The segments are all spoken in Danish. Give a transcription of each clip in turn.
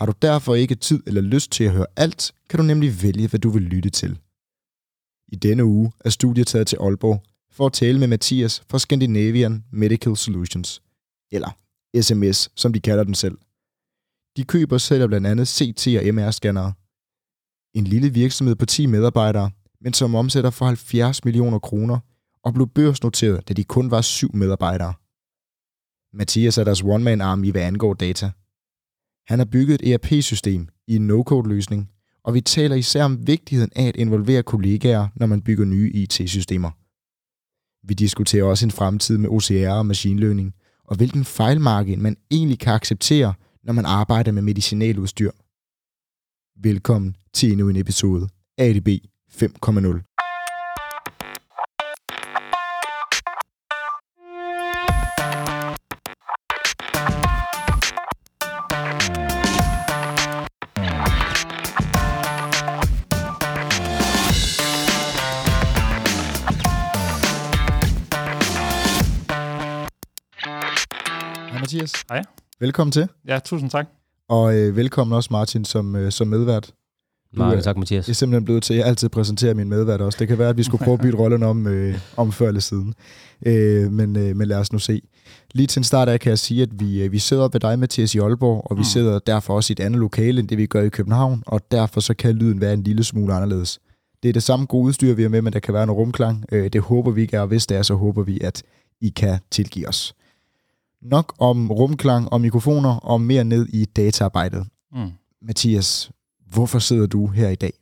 Har du derfor ikke tid eller lyst til at høre alt, kan du nemlig vælge, hvad du vil lytte til. I denne uge er studiet taget til Aalborg for at tale med Mathias fra Scandinavian Medical Solutions, eller SMS, som de kalder den selv. De køber selv blandt andet CT- og MR-scannere. En lille virksomhed på 10 medarbejdere, men som omsætter for 70 millioner kroner og blev børsnoteret, da de kun var syv medarbejdere. Mathias er deres one-man-arm i hvad angår data. Han har bygget et ERP-system i en no-code-løsning, og vi taler især om vigtigheden af at involvere kollegaer, når man bygger nye IT-systemer. Vi diskuterer også en fremtid med OCR og machine learning, og hvilken fejlmargin man egentlig kan acceptere, når man arbejder med medicinaludstyr. Velkommen til endnu en episode af ADB 5.0. Mathias. Hej. Velkommen til. Ja, tusind tak. Og øh, velkommen også Martin som, øh, som medvært. Du Mange er- tak, Mathias. Jeg er simpelthen blevet til, at jeg altid præsenterer min medvært også. Det kan være, at vi skulle prøve at bytte rollen om, øh, om før eller siden. Øh, men, øh, men lad os nu se. Lige til en start af kan jeg sige, at vi, øh, vi sidder ved dig, Mathias, i Aalborg, og vi Mm. sidder derfor også i et andet lokale, end det vi gør i København, og derfor så kan lyden være en lille smule anderledes. Det er det samme gode udstyr, vi har med, men der kan være en rumklang. Øh, det håber vi ikke er, og hvis det er, så håber vi, at I kan tilgive os. Nok om rumklang og mikrofoner, og mere ned i dataarbejdet. Mm. Mathias, hvorfor sidder du her i dag?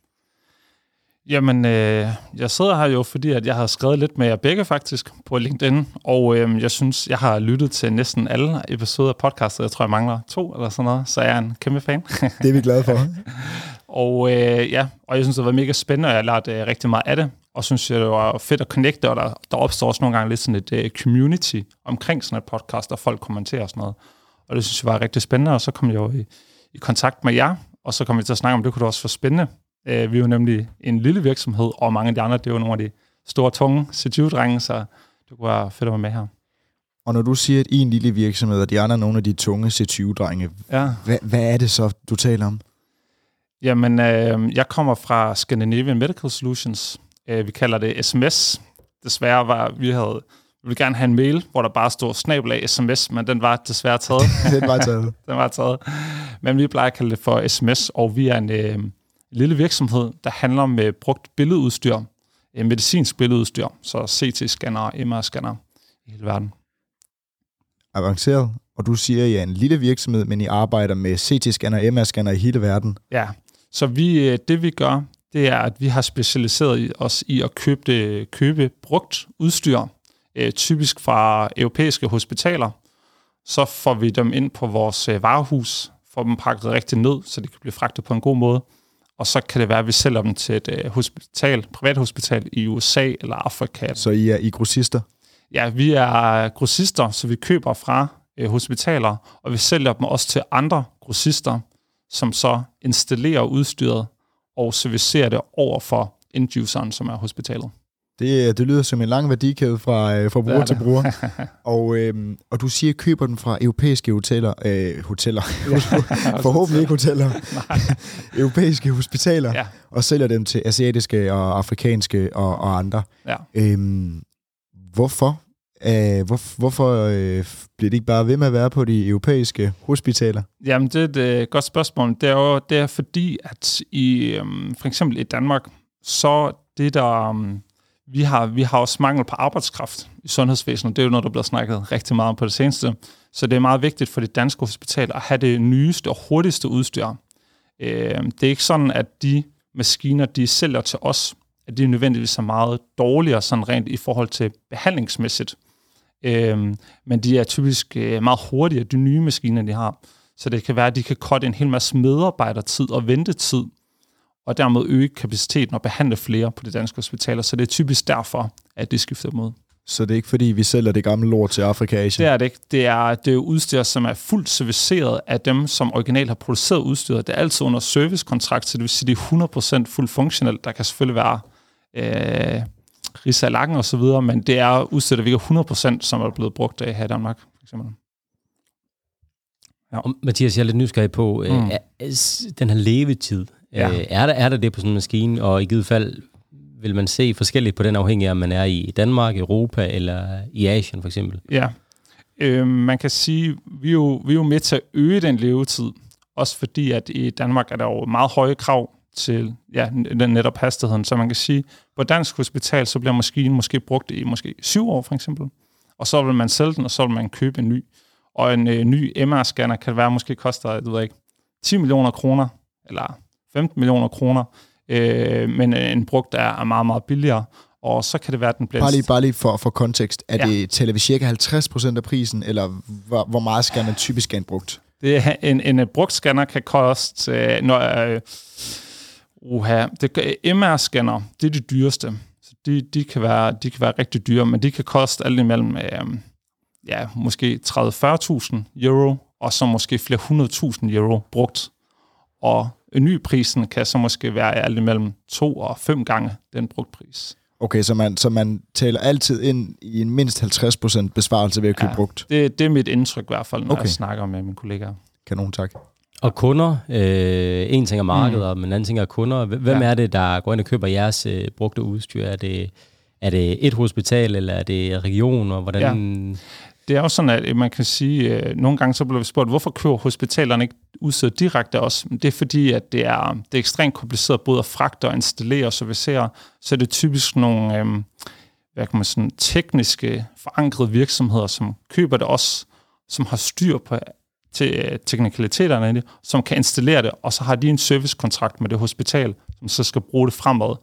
Jamen, øh, jeg sidder her jo, fordi at jeg har skrevet lidt med jer begge faktisk på LinkedIn, og øh, jeg synes, jeg har lyttet til næsten alle episoder af podcastet. Jeg tror, jeg mangler to eller sådan noget, så jeg er en kæmpe fan. Det er vi glade for. og øh, ja, og jeg synes, det var mega spændende, og jeg har lært øh, rigtig meget af det. Og synes, det var fedt at connecte, og der, der opstår også nogle gange lidt sådan et øh, community omkring sådan et podcast, og folk kommenterer og sådan noget. Og det synes jeg var rigtig spændende, og så kom jeg jo i, i kontakt med jer, og så kom vi til at snakke om, det kunne da også være spændende. Øh, vi er jo nemlig en lille virksomhed, og mange af de andre, det er jo nogle af de store, tunge C20-drenge, så det kunne være fedt at være med her. Og når du siger, at I er en lille virksomhed, og de andre er nogle af de tunge C20-drenge, Ja. hvad, hvad er det så, du taler om? Jamen, øh, jeg kommer fra Scandinavian Medical Solutions. Øh, vi kalder det SMS. Desværre var, vi havde, vi ville gerne have en mail, hvor der bare stod snabel af sms, men den var desværre taget. Den var taget. den var taget. Men vi plejer at kalde det for sms, og vi er en øh, lille virksomhed, der handler med brugt billedudstyr, øh, medicinsk billedudstyr, så CT-scanner og MR-scanner i hele verden. Avanceret. Og du siger, at I er en lille virksomhed, men I arbejder med CT-scanner og MR-scanner i hele verden. Ja, så vi, øh, det vi gør, det er, at vi har specialiseret os i at købe, det, købe brugt udstyr, øh, typisk fra europæiske hospitaler. Så får vi dem ind på vores øh, varehus, får dem pakket rigtig ned, så de kan blive fragtet på en god måde. Og så kan det være, at vi sælger dem til et øh, hospital, privat hospital i USA eller Afrika. Så I er I grossister. Ja, vi er grossister, så vi køber fra øh, hospitaler, og vi sælger dem også til andre grossister, som så installerer udstyret og servicerer det over for enduseren, som er hospitalet. Det, det lyder som en lang værdikæde fra, øh, fra bruger er til bruger. og, øhm, og du siger, at køber den fra europæiske hoteller. Øh, hoteller. Forhåbentlig ikke hoteller. europæiske hospitaler. Ja. Og sælger dem til asiatiske og afrikanske og, og andre. Ja. Øhm, hvorfor? Øh, Æh, hvor, hvorfor øh, bliver det ikke bare ved med at være på de europæiske hospitaler? Jamen, det er et øh, godt spørgsmål. Det er jo det er fordi, at i øh, for eksempel i Danmark, så det der... Øh, vi har, vi har også mangel på arbejdskraft i sundhedsvæsenet. Det er jo noget, der bliver snakket rigtig meget om på det seneste. Så det er meget vigtigt for de danske hospitaler at have det nyeste og hurtigste udstyr. Øh, det er ikke sådan, at de maskiner, de sælger til os, at de nødvendigvis er meget dårligere sådan rent i forhold til behandlingsmæssigt. Øh, men de er typisk øh, meget hurtigere, de nye maskiner, de har. Så det kan være, at de kan korte en hel masse medarbejdertid og ventetid og dermed øge kapaciteten og behandle flere på de danske hospitaler. Så det er typisk derfor, at de skifter mod. Så det er ikke fordi, vi sælger det gamle lort til Afrika og Asien? Det er det ikke. Det er, det er udstyr, som er fuldt serviceret af dem, som originalt har produceret udstyret. Det er altid under servicekontrakt, så det vil sige, det er 100% fuldt funktionelt. Der kan selvfølgelig være øh, risalakken og så videre, men det er udstyr, der virker 100%, som er blevet brugt af her i Danmark. For eksempel. Ja. Og Mathias, jeg er lidt nysgerrig på, øh, mm. øh, den her levetid. Ja. Øh, er, der, er der det på sådan en maskine, og i givet fald vil man se forskelligt på den afhængig af, om man er i Danmark, Europa eller i Asien for eksempel? Ja, øh, man kan sige, vi er, jo, vi er jo med til at øge den levetid, også fordi at i Danmark er der jo meget høje krav til ja, den netop hastigheden. Så man kan sige, på dansk hospital, så bliver maskinen måske brugt i måske syv år for eksempel. Og så vil man sælge den, og så vil man købe en ny. Og en øh, ny MR-scanner kan være måske koster, du ved ikke, 10 millioner kroner, eller 15 millioner kroner, øh, men en brugt er, er meget, meget billigere. Og så kan det være, at den bliver... Bare lige, bare lige for, for kontekst. Er ja. det, tæller vi cirka 50% af prisen, eller hvor, hvor meget scanner typisk er brugt? Det er, en, en brugt scanner kan koste... Øh, når, øh, uha, det, MR-scanner, det er de dyreste. Så de, de, kan være, de kan være rigtig dyre, men de kan koste alt imellem... Øh, ja, måske 30-40.000 euro, og så måske flere 100.000 euro brugt. Og nyprisen kan så måske være alt imellem to og fem gange den brugt pris. Okay, så man, så man taler altid ind i en mindst 50% besvarelse ved at købe ja, brugt? Det, det er mit indtryk i hvert fald, når okay. jeg snakker med mine kollegaer. Kanon, tak. Og kunder, øh, en ting er markeder, mm. men en anden ting er kunder. Hvem ja. er det, der går ind og køber jeres øh, brugte udstyr? Er det, er det et hospital, eller er det regioner? Hvordan... Ja det er jo sådan, at man kan sige, øh, nogle gange så bliver vi spurgt, hvorfor køber hospitalerne ikke udstyr direkte af os? Det er fordi, at det er, det er ekstremt kompliceret både at fragte og installere og servicere, så er det typisk nogle øhm, hvad kan man sådan, tekniske forankrede virksomheder, som køber det også, som har styr på til øh, teknikaliteterne i det, som kan installere det, og så har de en servicekontrakt med det hospital, som så skal bruge det fremad.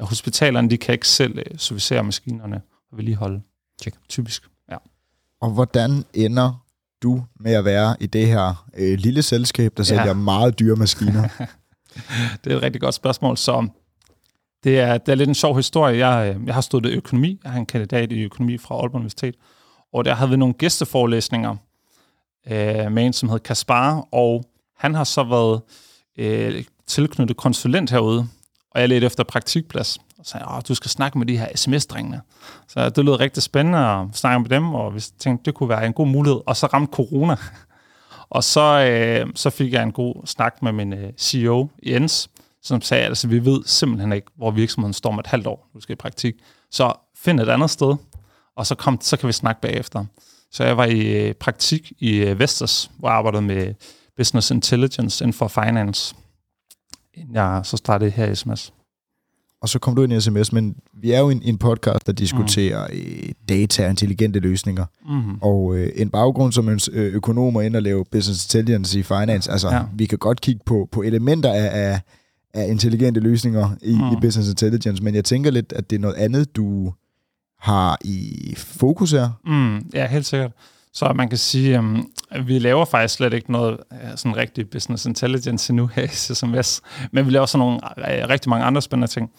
Hospitalerne de kan ikke selv øh, servicere maskinerne og vedligeholde. Check. Typisk. Og hvordan ender du med at være i det her øh, lille selskab, der sælger ja. meget dyre maskiner? det er et rigtig godt spørgsmål. Så det er, det er lidt en sjov historie. Jeg, øh, jeg har studeret økonomi. Jeg har en kandidat i økonomi fra Aalborg Universitet. Og der havde vi nogle gæsteforelæsninger øh, med en, som hed Kaspar, og han har så været øh, tilknyttet konsulent herude, og jeg ledte efter praktikplads Og sagde, at du skal snakke med de her sms-drengene. Så det lød rigtig spændende at snakke med dem, og vi tænkte, det kunne være en god mulighed. Og så ramte corona. og så, øh, så fik jeg en god snak med min øh, CEO, Jens, som sagde, at altså, vi ved simpelthen ikke, hvor virksomheden står om et halvt år, du skal i praktik. Så find et andet sted, og så, kom, så kan vi snakke bagefter. Så jeg var i øh, praktik i øh, Vestas, hvor jeg arbejdede med business intelligence inden for finance, inden jeg så startede her i SMS og så kom du ind i sms, men vi er jo en, en podcast, der diskuterer mm. øh, data og intelligente løsninger. Mm. Og øh, en baggrund som en øh, økonom ind og lave business intelligence i finance, altså ja. vi kan godt kigge på, på elementer af, af, af intelligente løsninger i, mm. i business intelligence, men jeg tænker lidt, at det er noget andet, du har i fokus her. Mm, ja, helt sikkert. Så man kan sige, um, at vi laver faktisk slet ikke noget øh, sådan rigtig business intelligence nu her i SMS, men vi laver sådan nogle øh, rigtig mange andre spændende ting.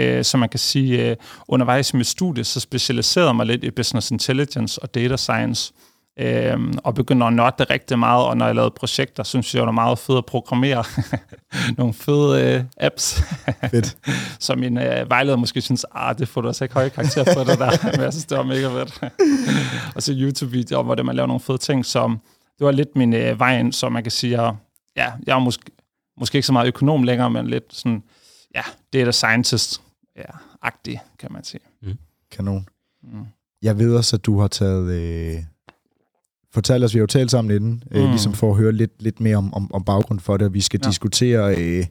Uh, så man kan sige, uh, undervejs i mit studie, så specialiserede jeg mig lidt i business intelligence og data science, øh, og begynder at nørde det rigtig meget, og når jeg lavede projekter, synes jeg, det var meget fedt at programmere nogle fede øh, apps, Fedt. som min øh, vejleder måske synes, ah, det får du altså ikke høje karakter på det der, men jeg synes, det var mega fedt. og så YouTube-videoer, hvor det, man laver nogle fede ting, som det var lidt min øh, vej ind, så man kan sige, at ja, jeg er måske, måske ikke så meget økonom længere, men lidt sådan, ja, data scientist, ja, agtig, kan man sige. Mm. Kanon. Mm. Jeg ved også, at du har taget... Øh, fortalt os, vi har jo talt sammen inden, øh, mm. ligesom for at høre lidt, lidt mere om, om, om baggrund for det. Vi skal ja. diskutere, øh,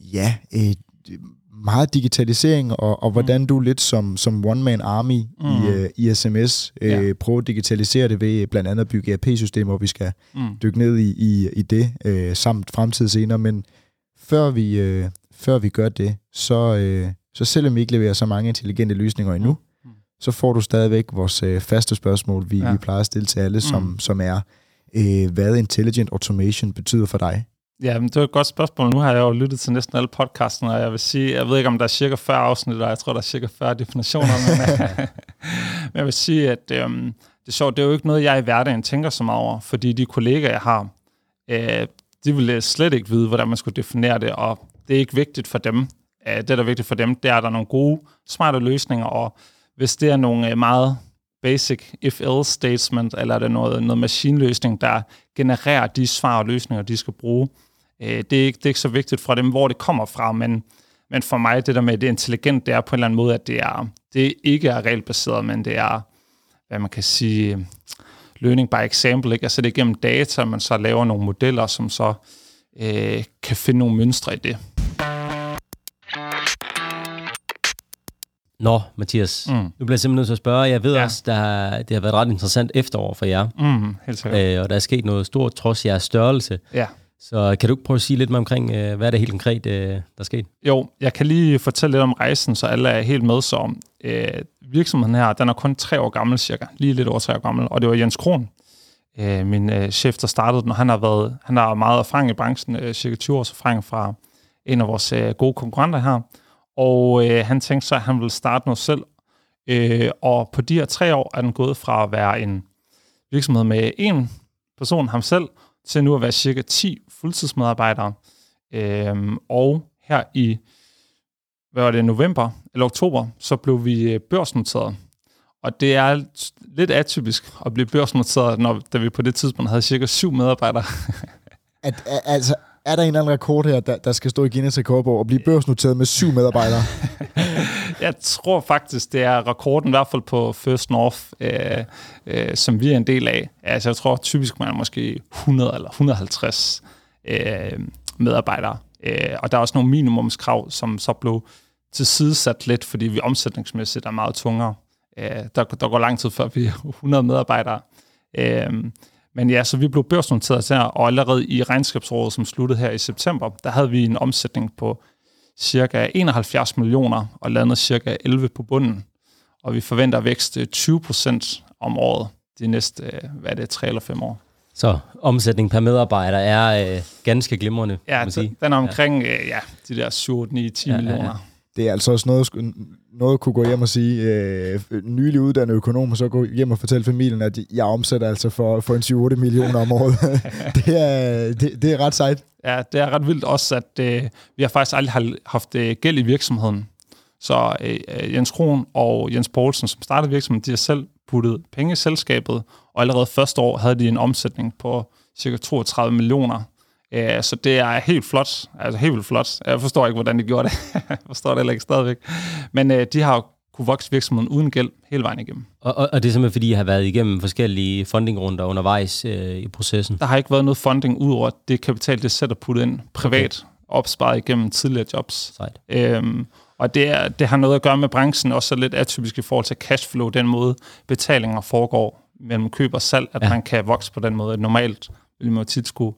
ja, øh, meget digitalisering, og, og hvordan mm. du lidt som, som one-man army mm. i, uh, i SMS øh, ja. prøver at digitalisere det ved blandt andet at bygge ERP-systemer, hvor vi skal mm. dykke ned i, i, i det øh, samt fremtid senere. Men før vi, øh, før vi gør det, så, øh, så selvom vi ikke leverer så mange intelligente løsninger endnu, mm. Så får du stadigvæk vores øh, faste spørgsmål, vi, ja. vi plejer at stille til alle, som, mm. som er, øh, hvad intelligent automation betyder for dig. Ja, men det er et godt spørgsmål. Nu har jeg jo lyttet til næsten alle podcasten, og jeg vil sige, jeg ved ikke, om der er cirka 40 afsnit, og jeg tror, der er cirka 40 definitioner. men, men jeg vil sige, at øhm, det er sjovt, det er jo ikke noget, jeg i hverdagen tænker så meget over, fordi de kollegaer, jeg har, øh, de vil slet ikke vide, hvordan man skulle definere det, og det er ikke vigtigt for dem. Øh, det, der er vigtigt for dem, det er, at der er nogle gode, smarte løsninger, og hvis det er nogle øh, meget basic if-else statement, eller er det noget, noget maskinløsning, der genererer de svar og løsninger, de skal bruge. Øh, det, er ikke, det er ikke så vigtigt for dem, hvor det kommer fra, men, men for mig, det der med, det er intelligent, det er på en eller anden måde, at det, er, det ikke er regelbaseret, men det er, hvad man kan sige, learning by example, ikke? altså det er gennem data, man så laver nogle modeller, som så øh, kan finde nogle mønstre i det. Nå, Mathias, mm. nu bliver jeg simpelthen nødt til at spørge. Jeg ved ja. også, der, det har været ret interessant efterår for jer. Mm, helt sikkert. Øh, og der er sket noget stort trods jeres størrelse. Ja. Så kan du prøve at sige lidt mere omkring, øh, hvad er det helt konkret, øh, der er sket? Jo, jeg kan lige fortælle lidt om rejsen, så alle er helt med. Så øh, virksomheden her, den er kun tre år gammel cirka, lige lidt over tre år gammel, og det var Jens Kron, øh, min øh, chef, der startede den, og han har, været, han har meget erfaring i branchen, øh, cirka 20 års erfaring fra en af vores øh, gode konkurrenter her, og øh, han tænkte sig, at han ville starte noget selv, øh, og på de her tre år er den gået fra at være en virksomhed med en person, ham selv, til nu at være cirka 10 fuldtidsmedarbejdere. Øh, og her i hvad var det, november eller oktober, så blev vi øh, børsnoteret. Og det er lidt atypisk at blive børsnoteret, når, da vi på det tidspunkt havde cirka syv medarbejdere. at, altså, er der en eller anden rekord her, der, der skal stå i Guinness rekordbog og blive børsnoteret med syv medarbejdere? jeg tror faktisk, det er rekorden, i hvert fald på First North, øh, øh, som vi er en del af. Altså, jeg tror typisk, man er måske 100 eller 150 øh, medarbejdere. Øh, og der er også nogle minimumskrav, som så blev tilsidesat lidt, fordi vi omsætningsmæssigt er meget tungere. Øh, der, der går lang tid før vi er 100 medarbejdere. Øh, men ja, så vi blev børsnoteret her, og allerede i regnskabsåret, som sluttede her i september, der havde vi en omsætning på cirka 71 millioner og landet cirka 11 på bunden. Og vi forventer at vækste 20 procent om året de næste, hvad er det, 3 eller 5 år. Så omsætning per medarbejder er øh, ganske glimrende, ja, man sige. den er omkring ja. Øh, ja, de der 7, 9, 10 ja, millioner. Ja, ja. Det er altså også noget, noget at kunne gå hjem og sige, øh, nylig uddannet økonom, og så gå hjem og fortælle familien, at jeg omsætter altså for, for en 7-8 millioner om året. det, er, det, det er ret sejt. Ja, det er ret vildt også, at øh, vi har faktisk aldrig haft øh, gæld i virksomheden. Så øh, Jens Kron og Jens Poulsen, som startede virksomheden, de har selv puttet penge i selskabet, og allerede første år havde de en omsætning på cirka 32 millioner. Øh, så det er helt flot, altså helt vildt flot. Jeg forstår ikke, hvordan de gjorde det. jeg forstår det heller ikke stadigvæk. Men øh, de har kunne vokse virksomheden uden gæld hele vejen igennem. Og, og, og det er simpelthen, fordi I har været igennem forskellige fundingrunder undervejs øh, i processen? Der har ikke været noget funding ud over det kapital, det sætter puttet ind privat, okay. opsparet igennem tidligere jobs. Sejt. Øhm, og det, er, det har noget at gøre med branchen, også lidt atypisk i forhold til cashflow, den måde betalinger foregår mellem køb og salg, at ja. man kan vokse på den måde. Normalt vil man jo tit skulle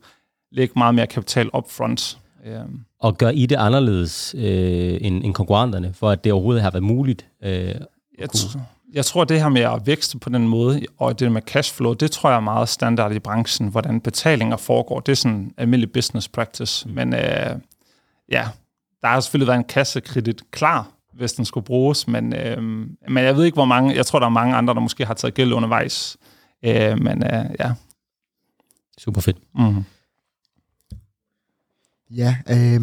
lægge meget mere kapital upfront. Øhm. Og gør I det anderledes øh, end, end konkurrenterne, for at det overhovedet har været muligt? Øh, jeg, t- jeg tror, det her med at vækste på den måde, og det med cashflow, det tror jeg er meget standard i branchen, hvordan betalinger foregår. Det er sådan almindelig business practice. Mm. Men øh, ja, der har selvfølgelig været en kassekredit klar, hvis den skulle bruges, men, øh, men jeg ved ikke, hvor mange, jeg tror, der er mange andre, der måske har taget gæld undervejs. Øh, men øh, ja. Super fedt. Mm. Ja, øh,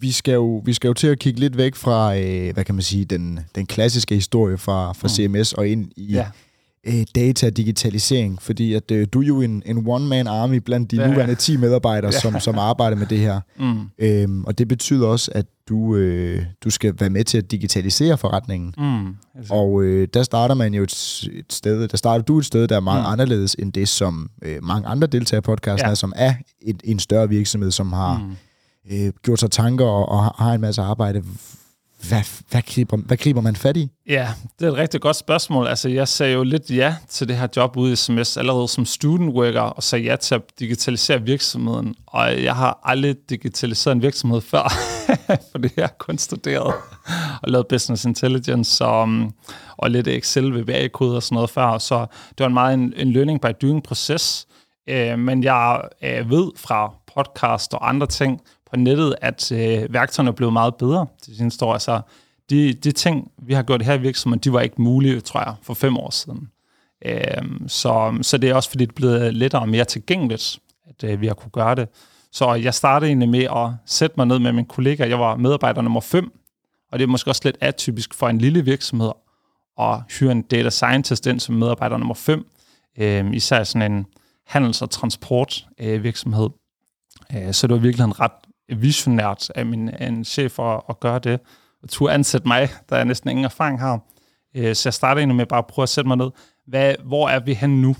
vi, skal jo, vi skal jo til at kigge lidt væk fra, øh, hvad kan man sige, den, den klassiske historie fra, fra mm. CMS og ind i ja. øh, data digitalisering, fordi at øh, du er jo en, en one-man army blandt de ja, nuværende 10 medarbejdere, ja. som, som arbejder med det her. Mm. Øh, og det betyder også, at du, øh, du skal være med til at digitalisere forretningen. Mm, og øh, der starter man jo et, et sted, der starter du et sted, der er meget mm. anderledes end det, som øh, mange andre deltagere i podcasten ja. er, som er et, en større virksomhed, som har... Mm øh, gjort sig tanker og, og har en masse arbejde. Hvad, hvad, griber, hvad griber man fat i? Ja, det er et rigtig godt spørgsmål. Altså, jeg sagde jo lidt ja til det her job ude i SMS allerede som student worker, og sagde ja til at digitalisere virksomheden. Og jeg har aldrig digitaliseret en virksomhed før, for det har kun studeret og lavet business intelligence og, og lidt Excel, VBA-kode og sådan noget før. Så det var en meget en, en learning by doing proces. Øh, men jeg øh, ved fra podcast og andre ting på nettet, at øh, værktøjerne er blevet meget bedre de seneste år. Altså, de, de ting, vi har gjort her i virksomheden, de var ikke mulige, tror jeg, for fem år siden. Øh, så, så det er også fordi, det er blevet lettere og mere tilgængeligt, at øh, vi har kunne gøre det. Så jeg startede egentlig med at sætte mig ned med min kollega. Jeg var medarbejder nummer 5, og det er måske også lidt atypisk for en lille virksomhed at hyre en data scientist ind som medarbejder nummer 5. Øh, især sådan en handels- og transportvirksomhed. Øh, virksomhed. øh, så det var virkelig en ret visionært af min af en chef at, at gøre det. Og turde ansætte mig, der er næsten ingen erfaring har. Øh, så jeg startede egentlig med bare at prøve at sætte mig ned. Hvad, hvor er vi hen nu?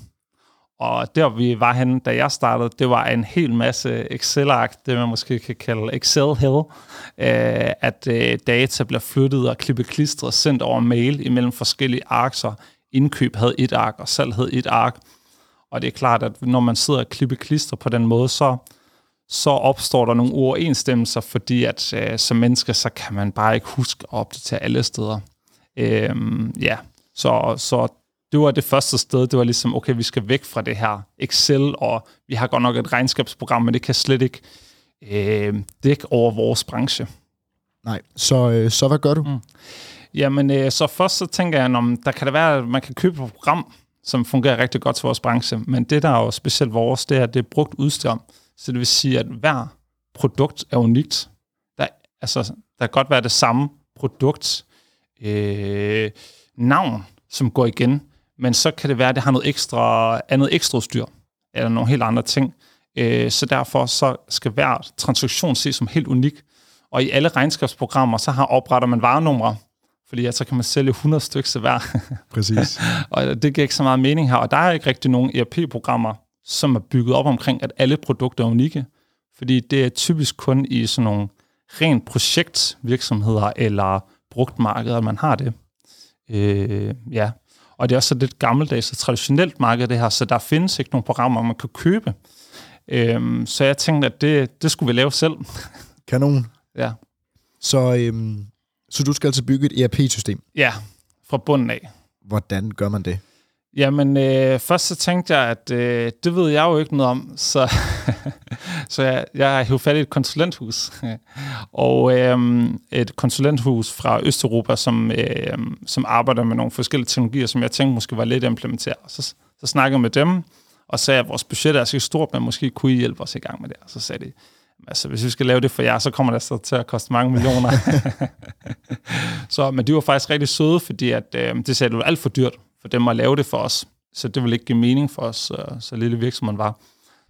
Og der vi var henne, da jeg startede, det var en hel masse Excel-ark, det man måske kan kalde Excel-hell, øh, at øh, data bliver flyttet og klippet klistret sendt over mail imellem forskellige ark, så indkøb havde et ark, og salg havde et ark. Og det er klart, at når man sidder og klipper klister på den måde, så, så opstår der nogle uoverensstemmelser, fordi at øh, som mennesker, så kan man bare ikke huske at opdatere alle steder. Øhm, ja, så, så det var det første sted, det var ligesom, okay, vi skal væk fra det her Excel, og vi har godt nok et regnskabsprogram, men det kan slet ikke øh, dække over vores branche. Nej, så, øh, så hvad gør du? Mm. Jamen, øh, så først så tænker jeg, om der kan det være, at man kan købe et program, som fungerer rigtig godt til vores branche, men det, der er jo specielt vores, det er, at det er brugt udstyr. Så det vil sige, at hver produkt er unikt. Der, altså, der kan godt være det samme produkt, øh, navn, som går igen, men så kan det være, at det har noget ekstra, andet ekstra styr, eller nogle helt andre ting. Øh, så derfor så skal hver transaktion ses som helt unik. Og i alle regnskabsprogrammer, så har opretter man varenumre, fordi ja, så kan man sælge 100 stykker hver. Præcis. og det giver ikke så meget mening her. Og der er ikke rigtig nogen ERP-programmer, som er bygget op omkring, at alle produkter er unikke. Fordi det er typisk kun i sådan nogle rent projektvirksomheder eller brugtmarkeder, man har det. Øh, ja. Og det er også lidt gammeldags og traditionelt marked, det her, så der findes ikke nogen programmer, man kan købe. Øhm, så jeg tænkte, at det, det skulle vi lave selv. Kanon. ja. Så, øhm, så du skal altså bygge et ERP-system. Ja, fra bunden af. Hvordan gør man det? Jamen, øh, først så tænkte jeg, at øh, det ved jeg jo ikke noget om, så, så jeg, jeg har hævet fat i et konsulenthus. og øh, et konsulenthus fra Østeuropa, som, øh, som arbejder med nogle forskellige teknologier, som jeg tænkte måske var lidt implementeret. Så, så snakkede jeg med dem, og sagde, at vores budget er så stort, men måske kunne I hjælpe os i gang med det. Og så sagde de, altså hvis vi skal lave det for jer, så kommer det så til at koste mange millioner. så, men de var faktisk rigtig søde, fordi at, øh, det sagde, at det var alt for dyrt for dem at lave det for os. Så det ville ikke give mening for os, så, så lille virksomheden var.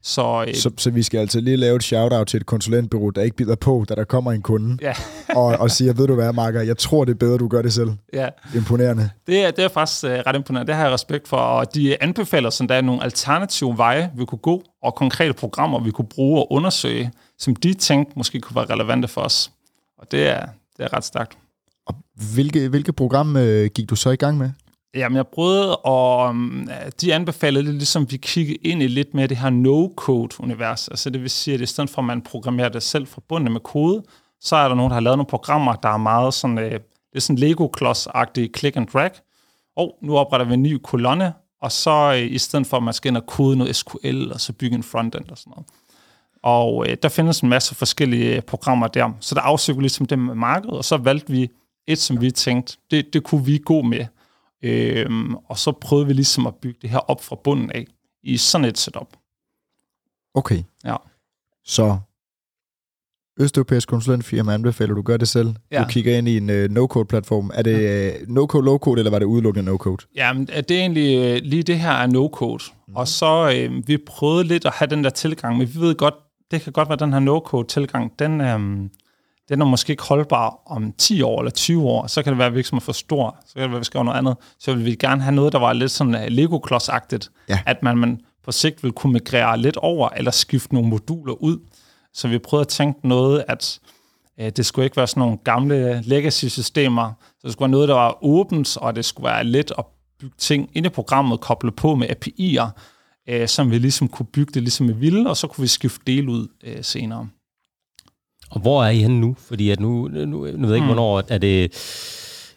Så, øh, så, så vi skal altså lige lave et shout-out til et konsulentbureau, der ikke bider på, da der kommer en kunde, ja. og, og siger, ved du hvad, Marker, jeg tror, det er bedre, du gør det selv. Ja. Imponerende. Det er, det er faktisk uh, ret imponerende. Det har jeg respekt for, og de anbefaler, sådan, der er nogle alternative veje, vi kunne gå, og konkrete programmer, vi kunne bruge og undersøge, som de tænkte måske kunne være relevante for os. Og det er, det er ret stærkt. Og hvilke, hvilke program øh, gik du så i gang med? Jamen, jeg prøvede, og um, de anbefalede det, ligesom vi kiggede ind i lidt mere det her no-code-univers. Altså det vil sige, at i stedet for, at man programmerer det selv forbundet med kode, så er der nogen, der har lavet nogle programmer, der er meget sådan, øh, det er sådan Lego-klods-agtige click and drag. Og nu opretter vi en ny kolonne, og så øh, i stedet for, at man skal ind og kode noget SQL, og så bygge en frontend og sådan noget. Og øh, der findes en masse forskellige øh, programmer der. Så der afsøgte vi ligesom det med markedet, og så valgte vi et, som vi tænkte, det, det kunne vi gå med. Øhm, og så prøvede vi ligesom at bygge det her op fra bunden af, i sådan et setup. Okay. Ja. Så Østeuropæisk konsulentfirma anbefaler, du gør det selv. Ja. Du kigger ind i en uh, no-code-platform. Er det ja. uh, no-code, low-code, eller var det udelukkende no-code? Ja, det er egentlig uh, lige det her er no-code. Mm. Og så uh, vi prøvede lidt at have den der tilgang, men vi ved godt, det kan godt være, den her no-code-tilgang, den, um, den er måske ikke holdbar om 10 år eller 20 år, så kan det være, at virksomheden er for stor, så kan det være, at vi skal noget andet. Så vil vi gerne have noget, der var lidt sådan uh, lego klods ja. at man, man på sigt vil kunne migrere lidt over, eller skifte nogle moduler ud. Så vi prøvede at tænke noget, at uh, det skulle ikke være sådan nogle gamle legacy-systemer, så det skulle være noget, der var åbent, og det skulle være let at bygge ting ind i programmet, koblet på med API'er, uh, som vi ligesom kunne bygge det ligesom vi ville, og så kunne vi skifte del ud uh, senere. Og hvor er I henne nu? Fordi at nu, nu, nu ved jeg ikke, mm. hvornår er det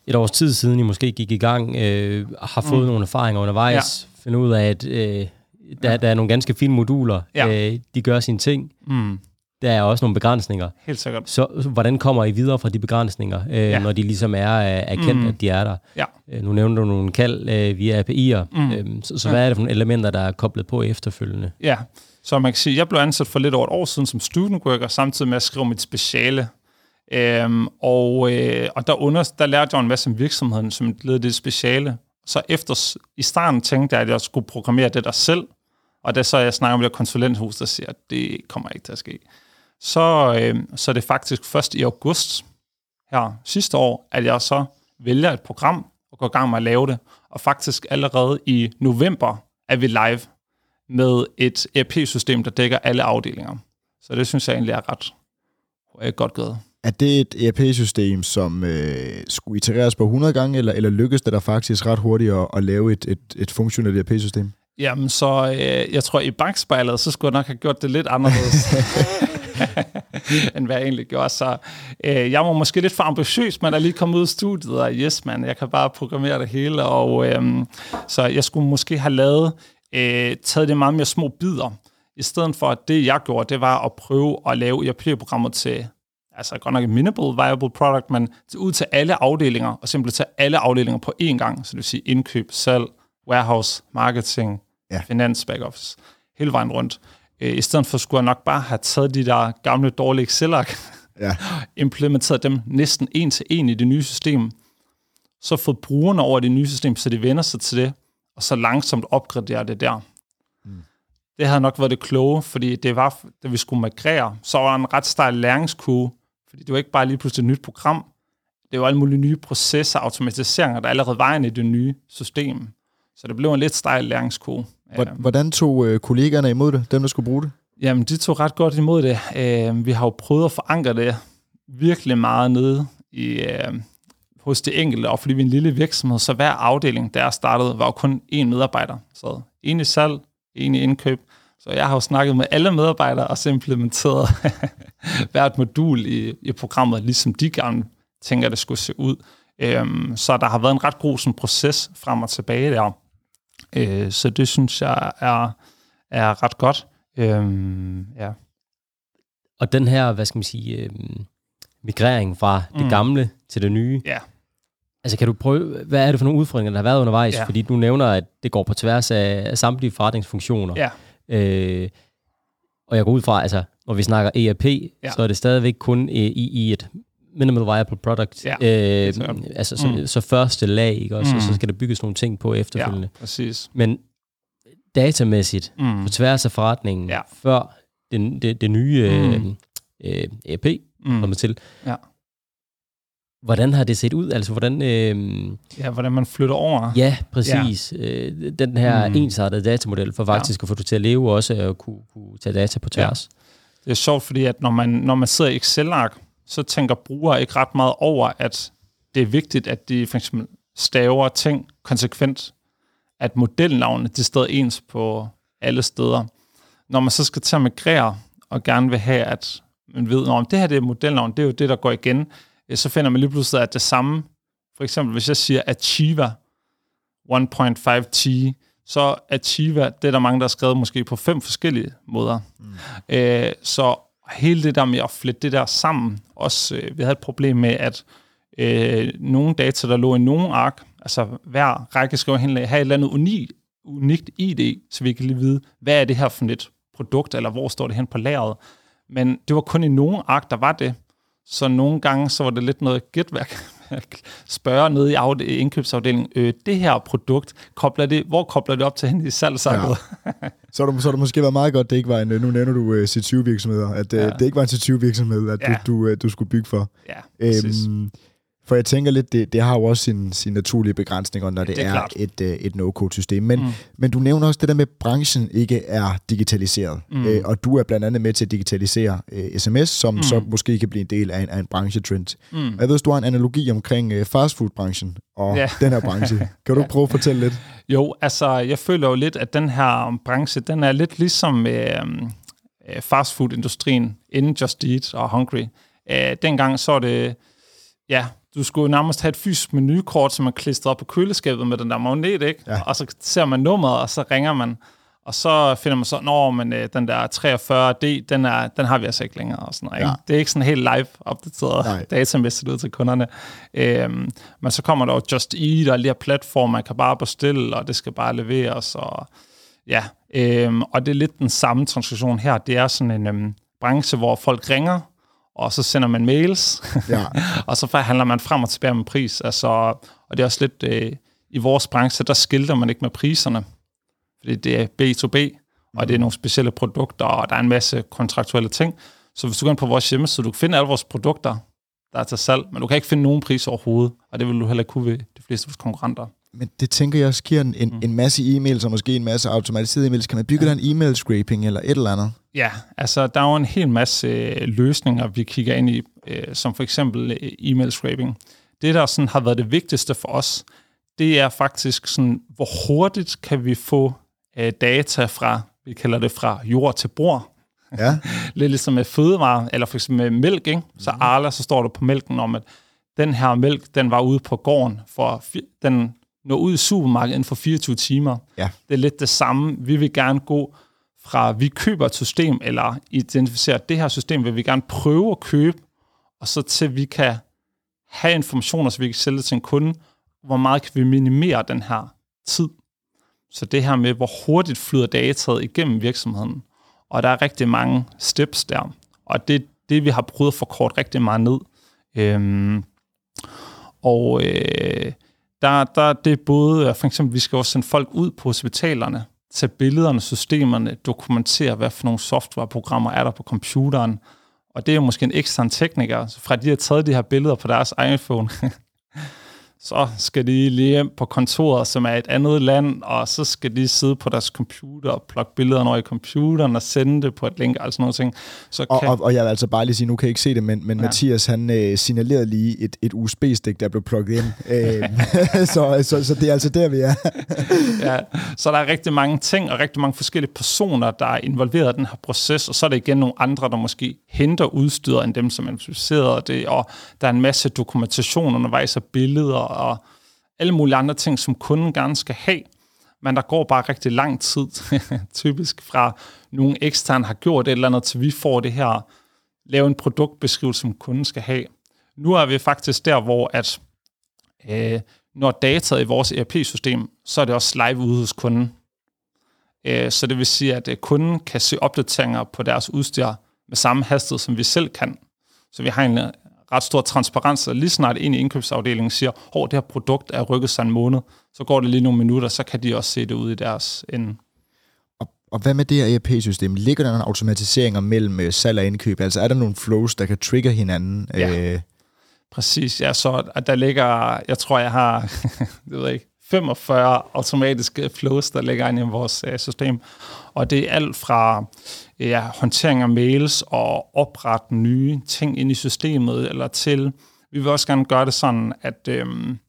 et års tid siden, I måske gik i gang, øh, har fået mm. nogle erfaringer undervejs, ja. finde ud af, at øh, Der, der er nogle ganske fine moduler. Ja. Øh, de gør sine ting. Mm. Der er også nogle begrænsninger. Helt sikkert. Så, så hvordan kommer I videre fra de begrænsninger, øh, ja. når de ligesom er erkendt, mm. at de er der? Ja. Øh, nu nævner du nogle kald øh, via API'er. Mm. Øh, så så ja. hvad er det for nogle elementer, der er koblet på efterfølgende? Ja, så man kan sige, jeg blev ansat for lidt over et år siden som student worker, samtidig med at skrive mit speciale. Øhm, og, øh, og der, under, der lærte jeg en masse om virksomheden, som led det speciale. Så efter, i starten tænkte jeg, at jeg skulle programmere det der selv, og da så jeg snakker med det konsulenthus, der siger, at det kommer ikke til at ske. Så, øh, så er det faktisk først i august her sidste år, at jeg så vælger et program og går i gang med at lave det. Og faktisk allerede i november er vi live med et ERP-system, der dækker alle afdelinger. Så det synes jeg egentlig er ret øh, godt gået. Er det et ERP-system, som øh, skulle itereres på 100 gange, eller, eller lykkes det der faktisk ret hurtigt at, at lave et, et, et funktionelt ERP-system? Jamen, så øh, jeg tror, i bagspejlet, så skulle jeg nok have gjort det lidt anderledes. end hvad jeg egentlig gjorde. Så øh, jeg var måske lidt for ambitiøs, men er lige kommet ud af studiet, og yes, man, jeg kan bare programmere det hele. Og, øh, så jeg skulle måske have lavet, øh, taget det meget mere små bidder, i stedet for, at det, jeg gjorde, det var at prøve at lave ERP-programmet til altså godt nok et minimal viable product, men ud til alle afdelinger, og simpelthen tage alle afdelinger på én gang, så det vil sige indkøb, salg, warehouse, marketing, ja. finans, back office, hele vejen rundt. Øh, I stedet for skulle jeg nok bare have taget de der gamle, dårlige Excel-ark, ja. implementeret dem næsten en til en i det nye system, så fået brugerne over det nye system, så de vender sig til det, og så langsomt opgradere det der. Mm. Det havde nok været det kloge, fordi det var, da vi skulle migrere, så var der en ret stejl læringskurve, fordi det var ikke bare lige pludselig et nyt program, det var alle mulige nye processer, automatiseringer, der allerede var i det nye system. Så det blev en lidt stejl læringskurve. Hvordan tog øh, kollegaerne imod det, dem der skulle bruge det? Jamen, de tog ret godt imod det. Øh, vi har jo prøvet at forankre det virkelig meget nede i, øh, hos det enkelte, og fordi vi er en lille virksomhed, så hver afdeling, der startede, var jo kun én medarbejder. Så en i salg, en i indkøb. Så jeg har jo snakket med alle medarbejdere og så implementeret hvert modul i, i programmet, ligesom de gerne tænker, det skulle se ud. Øhm, så der har været en ret god sådan, proces frem og tilbage der. Øh, så det synes jeg er, er ret godt. Øhm, ja. Og den her, hvad skal man sige, øh, migrering fra det mm. gamle til det nye, ja. Altså kan du prøve, hvad er det for nogle udfordringer, der har været undervejs? Ja. Fordi du nævner, at det går på tværs af, samtlige forretningsfunktioner. Ja. Øh, og jeg går ud fra, altså når vi snakker ERP, ja. så er det stadigvæk kun i, i et minimal viable product. Ja, øh, altså, så, mm. så første lag, ikke også? Mm. Og så skal der bygges nogle ting på efterfølgende. Ja, præcis. Men datamæssigt, mm. på tværs af forretningen, ja. før det, det, det nye mm. øh, ERP mm. kommer til, ja. Hvordan har det set ud? Altså, hvordan... Øh, ja, hvordan man flytter over. Ja, præcis. Ja. Øh, den her mm. ensartede datamodel for faktisk ja. at få det til at leve også og kunne, kunne tage data på tværs. Ja. Det er sjovt, fordi at når man, når man sidder i Excel-ark, så tænker brugere ikke ret meget over, at det er vigtigt, at de for eksempel staver ting konsekvent, at modelnavnene de stadig ens på alle steder. Når man så skal til at migrere, og gerne vil have, at man ved, om det her det er modelnavn, det er jo det, der går igen, så finder man lige pludselig, at det samme, for eksempel hvis jeg siger Achieva 1.5T, så Achieva, det er der mange, der har skrevet måske på fem forskellige måder. Mm. Øh, så hele det der med at flette det der sammen, også, øh, vi havde et problem med, at øh, nogle data, der lå i nogle ark, altså hver række skal have et eller andet unikt, unikt ID, så vi kan lige vide, hvad er det her for et produkt, eller hvor står det hen på lageret. Men det var kun i nogle ark, der var det. Så nogle gange så var det lidt noget gætværk spørge nede i, afde- i indkøbsafdelingen, øh, det her produkt, kobler det, hvor kobler det op til hen i salgsakket? Ja. så, har det, så har det måske været meget godt, det ikke var en, nu nævner du uh, øh, C20-virksomheder, at uh, ja. det ikke var en C20-virksomhed, at ja. du, du, uh, du skulle bygge for. Ja, øhm, for jeg tænker lidt, det, det har jo også sine sin naturlige begrænsninger, når det, det er, er et, øh, et no-code-system. Men, mm. men du nævner også det der med, at branchen ikke er digitaliseret. Mm. Øh, og du er blandt andet med til at digitalisere øh, sms, som mm. så måske kan blive en del af en, af en branchetrend. Mm. Og jeg ved, du har en analogi omkring øh, fastfood-branchen og ja. den her branche. Kan du prøve at fortælle lidt? Jo, altså jeg føler jo lidt, at den her branche, den er lidt ligesom øh, øh fastfood-industrien inden Just Eat og Hungry. Øh, dengang så er det, ja, du skulle nærmest have et fysisk menukort, som man klistret op på køleskabet med den der magnet, ikke? Ja. Og så ser man nummeret, og så ringer man. Og så finder man så, når men øh, den der 43D, den, er, den har vi altså ikke længere. Og sådan noget, ikke? Ja. Det er ikke sådan helt live opdateret Nej. datamæssigt ud til kunderne. Øhm, men så kommer der jo Just Eat og alle de her platforme, man kan bare bestille, og det skal bare leveres. Og, ja, øhm, og det er lidt den samme transaktion her. Det er sådan en øhm, branche, hvor folk ringer, og så sender man mails, Ja. og så forhandler man frem og tilbage med pris. Altså, og det er også lidt, øh, i vores branche, der skilter man ikke med priserne, fordi det er B2B, og det er nogle specielle produkter, og der er en masse kontraktuelle ting. Så hvis du går ind på vores hjemmeside, du kan finde alle vores produkter, der er til salg, men du kan ikke finde nogen pris overhovedet, og det vil du heller ikke kunne ved de fleste af vores konkurrenter. Men det tænker jeg også giver en, en, en masse e-mails, og måske en masse automatiserede e-mails. Kan man bygge ja. der en e-mail scraping eller et eller andet? Ja, altså der er jo en hel masse øh, løsninger, vi kigger ind i, øh, som for eksempel øh, e-mail scraping. Det, der sådan har været det vigtigste for os, det er faktisk sådan, hvor hurtigt kan vi få øh, data fra, vi kalder det fra jord til bord. Ja. Lidt ligesom med fødevarer, eller for eksempel med mælk, ikke? Så Arla, så står der på mælken om, at den her mælk, den var ude på gården, for den når ud i supermarkedet inden for 24 timer. Ja. Det er lidt det samme. Vi vil gerne gå fra, vi køber et system, eller identificerer, det her system vil vi gerne prøve at købe, og så til vi kan have informationer, så vi kan sælge det til en kunde, hvor meget kan vi minimere den her tid. Så det her med, hvor hurtigt flyder dataet igennem virksomheden. Og der er rigtig mange steps der. Og det er det, vi har prøvet at forkorte rigtig meget ned. Øhm, og øh, der, der det er både, for eksempel, vi skal også sende folk ud på hospitalerne, tage billederne, systemerne, dokumentere, hvad for nogle softwareprogrammer er der på computeren. Og det er jo måske en ekstern tekniker, så fra de har taget de her billeder på deres iPhone, så skal de lige hjem på kontoret, som er et andet land, og så skal de sidde på deres computer og plukke billederne over i computeren og sende det på et link, altså nogle ting. Så Og, kan, og, og jeg vil altså bare lige sige, nu kan jeg ikke se det, men, men ja. Mathias han øh, signalerede lige et, et USB-stik, der blev plukket ind. øh, så, så, så det er altså der, vi er. ja, så der er rigtig mange ting og rigtig mange forskellige personer, der er involveret i den her proces, og så er der igen nogle andre, der måske henter udstyret end dem, som er det, og der er en masse dokumentation undervejs af billeder og alle mulige andre ting, som kunden gerne skal have. Men der går bare rigtig lang tid, typisk fra nogen ekstern har gjort et eller andet, til vi får det her, lave en produktbeskrivelse, som kunden skal have. Nu er vi faktisk der, hvor at øh, når dataet i vores ERP-system, så er det også live ude hos kunden. Øh, så det vil sige, at øh, kunden kan se opdateringer på deres udstyr med samme hastighed, som vi selv kan. Så vi har en ret stor transparens, og lige snart en i indkøbsafdelingen siger, at det her produkt er rykket sig en måned, så går det lige nogle minutter, så kan de også se det ud i deres ende. Og, og hvad med det her ERP-system? Ligger der nogle automatiseringer mellem øh, salg og indkøb? Altså er der nogle flows, der kan trigge hinanden? Ja. Øh, Præcis, ja, så der ligger, jeg tror, jeg har, jeg ved ikke, 45 automatiske flows, der ligger inde i vores uh, system. Og det er alt fra ja, håndtering af mails og oprette nye ting ind i systemet, eller til, vi vil også gerne gøre det sådan, at øhm,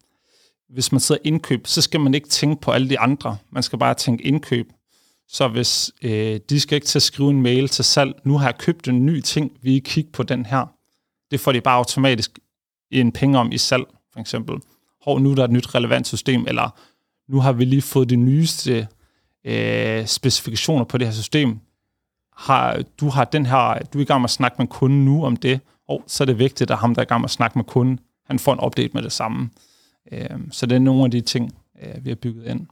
hvis man sidder indkøb, så skal man ikke tænke på alle de andre. Man skal bare tænke indkøb. Så hvis øh, de skal ikke til at skrive en mail til salg, nu har jeg købt en ny ting, vi kigge på den her. Det får de bare automatisk en penge om i salg, for eksempel. Hov, nu er der et nyt relevant system, eller nu har vi lige fået de nyeste øh, specifikationer på det her system. Har, du har den her, du er i gang med at snakke med kunden nu om det, og så er det vigtigt, at ham, der er i gang med at snakke med kunden, han får en update med det samme. Øh, så det er nogle af de ting, øh, vi har bygget ind.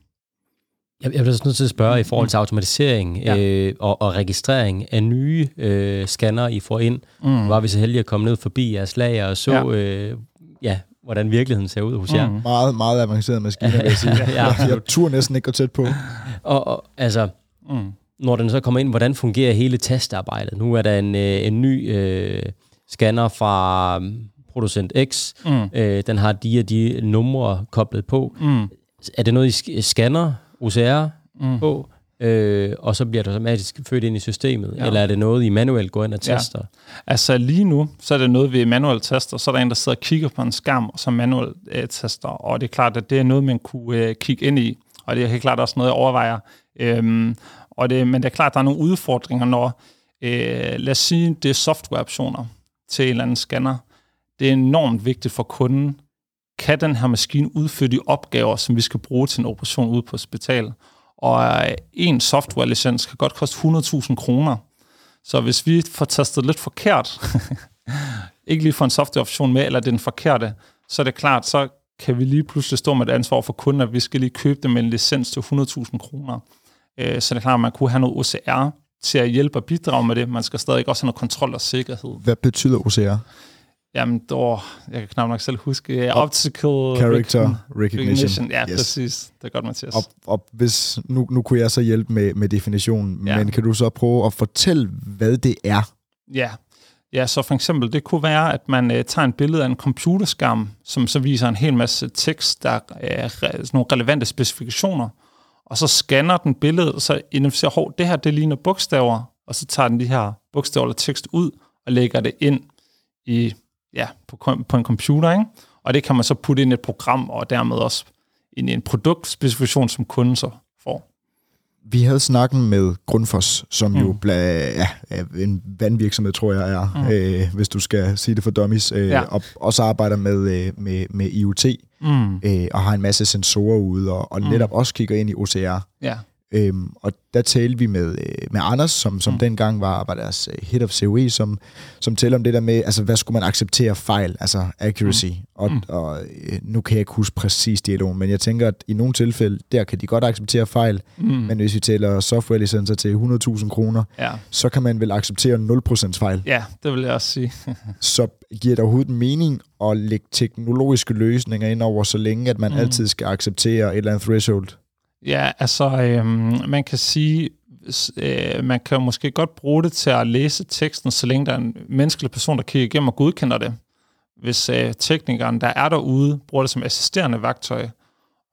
Jeg, jeg bliver også nødt til at spørge i forhold til automatisering Ja. øh, og, og registrering af nye øh, scanner, I får ind. Mm. Var vi så heldige at komme ned forbi jeres lager og så, Ja. ja, øh, ja hvordan virkeligheden ser ud hos jer. Mm. meget, meget avanceret maskiner, vil jeg sige. Ja, jeg, jeg turde næsten ikke gå tæt på. Og, og altså, Mm. Når den så kommer ind, hvordan fungerer hele testarbejdet? Nu er der en, øh, en ny øh, scanner fra um, producent X. Mm. Øh, den har de og de numre koblet på. Mm. Er det noget, I scanner OCR Mm. på, øh, og så bliver det automatisk født ind i systemet? Ja. Ja. Eller er det noget, I manuelt går ind og Ja. tester? Altså lige nu, så er det noget, vi manuelt tester. Så er der en, der sidder og kigger på en skærm, og så manuelt øh, tester. Og det er klart, at det er noget, man kunne øh, kigge ind i. Og det er helt klart også noget, jeg overvejer. Øhm, og det, men det er klart, at der er nogle udfordringer, når, øh, lad os sige, det er softwareoptioner til en eller anden scanner. Det er enormt vigtigt for kunden. Kan den her maskine udføre de opgaver, som vi skal bruge til en operation ude på hospital? Og øh, en softwarelicens kan godt koste 100.000 kroner. Så hvis vi får tastet lidt forkert, ikke lige får en software-option med, eller den forkerte, så er det klart, så kan vi lige pludselig stå med et ansvar for kunden, at vi skal lige købe dem med en licens til 100.000 kroner. Øh, så det er klart, at man kunne have noget OCR til at hjælpe og bidrage med det. Man skal stadig også have noget kontrol og sikkerhed. Hvad betyder OCR? Jamen, åh, jeg kan knap nok selv huske. Optical Character Recognition. recognition. Ja, yes. præcis. Det er godt, Mathias. Og, og hvis, nu, nu kunne jeg så hjælpe med, med definitionen, ja. men kan du så prøve at fortælle, hvad det er? Ja. Ja, så for eksempel, det kunne være, at man øh, tager en billede af en computerskærm, som så viser en hel masse tekst, der er øh, sådan nogle relevante specifikationer, og så scanner den billedet, og så identificerer, hov, det her, det ligner bogstaver, og så tager den de her bogstaver eller tekst ud, og lægger det ind i, ja, på, på en computer, ikke? Og det kan man så putte ind i et program, og dermed også ind i en produktspecifikation, som kunden så får. Vi havde snakken med Grundfos, som mm. jo bla, ja, en vandvirksomhed, tror jeg er, mm. øh, hvis du skal sige det for dummies, øh, ja. og også arbejder med, øh, med, med IoT, mm. øh, og har en masse sensorer ude, og, og mm. netop også kigger ind i OCR. Ja. Øhm, og der talte vi med, øh, med Anders, som, som mm. dengang var, var deres øh, head of COE, som, som talte om det der med, altså hvad skulle man acceptere fejl, altså accuracy. Mm. Og, mm. og øh, nu kan jeg ikke huske præcis dialogen, men jeg tænker, at i nogle tilfælde, der kan de godt acceptere fejl, mm. men hvis vi tæller software-licenser til 100.000 kroner, ja. så kan man vel acceptere 0% fejl. Ja, det vil jeg også sige. så giver det overhovedet mening at lægge teknologiske løsninger ind over, så længe at man mm. altid skal acceptere et eller andet threshold? Ja, altså, øhm, man kan sige, øh, man kan måske godt bruge det til at læse teksten, så længe der er en menneskelig person, der kigger igennem og godkender det. Hvis øh, teknikeren, der er derude, bruger det som assisterende værktøj,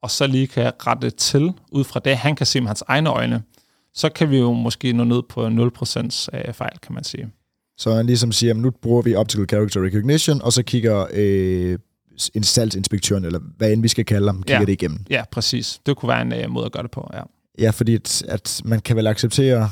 og så lige kan rette til, ud fra det, han kan se med hans egne øjne, så kan vi jo måske nå ned på 0% af øh, fejl, kan man sige. Så han ligesom siger, at nu bruger vi Optical Character Recognition, og så kigger øh, en salgsinspektøren, eller hvad end vi skal kalde ham, kigger ja. det igennem. Ja, præcis. Det kunne være en uh, måde at gøre det på, ja. Ja, fordi at, at man kan vel acceptere...